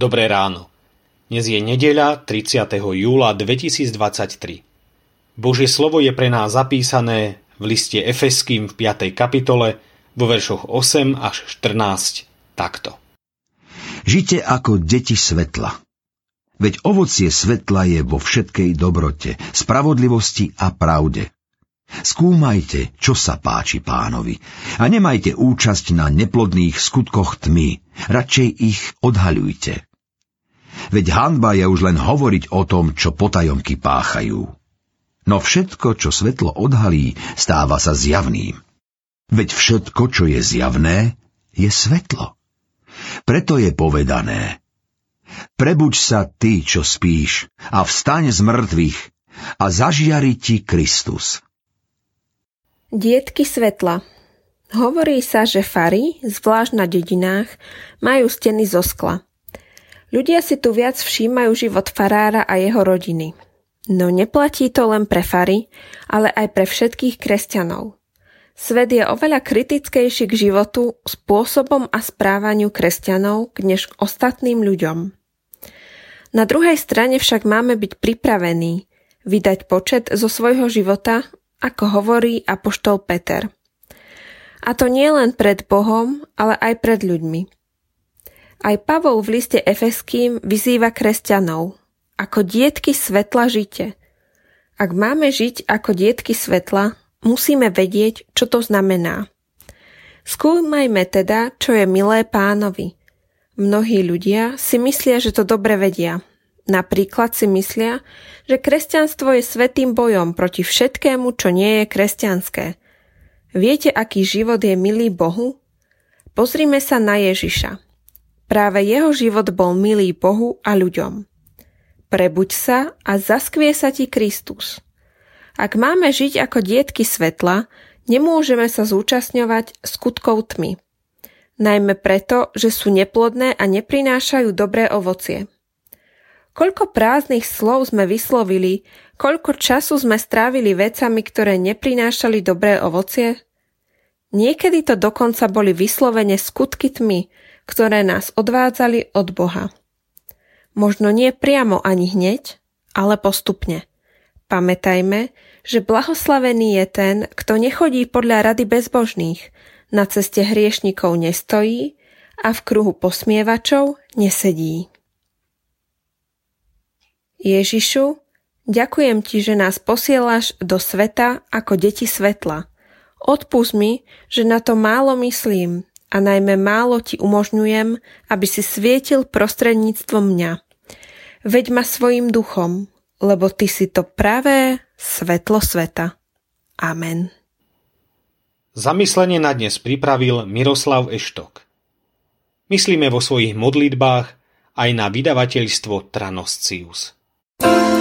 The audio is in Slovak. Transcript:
Dobré ráno. Dnes je nedeľa 30. júla 2023. Božie slovo je pre nás zapísané v liste Efeským v 5. kapitole vo veršoch 8 až 14 takto. Žite ako deti svetla. Veď ovocie svetla je vo všetkej dobrote, spravodlivosti a pravde. Skúmajte, čo sa páči pánovi a nemajte účasť na neplodných skutkoch tmy, radšej ich odhaľujte. Veď hanba je už len hovoriť o tom, čo potajomky páchajú. No všetko, čo svetlo odhalí, stáva sa zjavným. Veď všetko, čo je zjavné, je svetlo. Preto je povedané, prebuď sa ty, čo spíš, a vstaň z mŕtvych, a zažiari ti Kristus. Dietky svetla Hovorí sa, že fary, zvlášť na dedinách, majú steny zo skla. Ľudia si tu viac všímajú život farára a jeho rodiny. No neplatí to len pre fary, ale aj pre všetkých kresťanov. Svet je oveľa kritickejší k životu, spôsobom a správaniu kresťanov než k ostatným ľuďom. Na druhej strane však máme byť pripravení vydať počet zo svojho života ako hovorí apoštol Peter. A to nie len pred Bohom, ale aj pred ľuďmi. Aj Pavol v liste Efeským vyzýva kresťanov, ako dietky svetla žite. Ak máme žiť ako dietky svetla, musíme vedieť, čo to znamená. Skúmajme teda, čo je milé pánovi. Mnohí ľudia si myslia, že to dobre vedia – Napríklad si myslia, že kresťanstvo je svetým bojom proti všetkému, čo nie je kresťanské. Viete, aký život je milý Bohu? Pozrime sa na Ježiša. Práve jeho život bol milý Bohu a ľuďom. Prebuď sa a zaskvie sa ti Kristus. Ak máme žiť ako dietky svetla, nemôžeme sa zúčastňovať skutkov tmy. Najmä preto, že sú neplodné a neprinášajú dobré ovocie. Koľko prázdnych slov sme vyslovili, koľko času sme strávili vecami, ktoré neprinášali dobré ovocie? Niekedy to dokonca boli vyslovene skutky tmy, ktoré nás odvádzali od Boha. Možno nie priamo ani hneď, ale postupne. Pamätajme, že blahoslavený je ten, kto nechodí podľa rady bezbožných, na ceste hriešnikov nestojí a v kruhu posmievačov nesedí. Ježišu, ďakujem ti, že nás posielaš do sveta ako deti svetla. Odpust mi, že na to málo myslím a najmä málo ti umožňujem, aby si svietil prostredníctvom mňa. Veď ma svojim duchom, lebo ty si to pravé svetlo sveta. Amen. Zamyslenie na dnes pripravil Miroslav Eštok. Myslíme vo svojich modlitbách aj na vydavateľstvo Tranoscius. Thank you.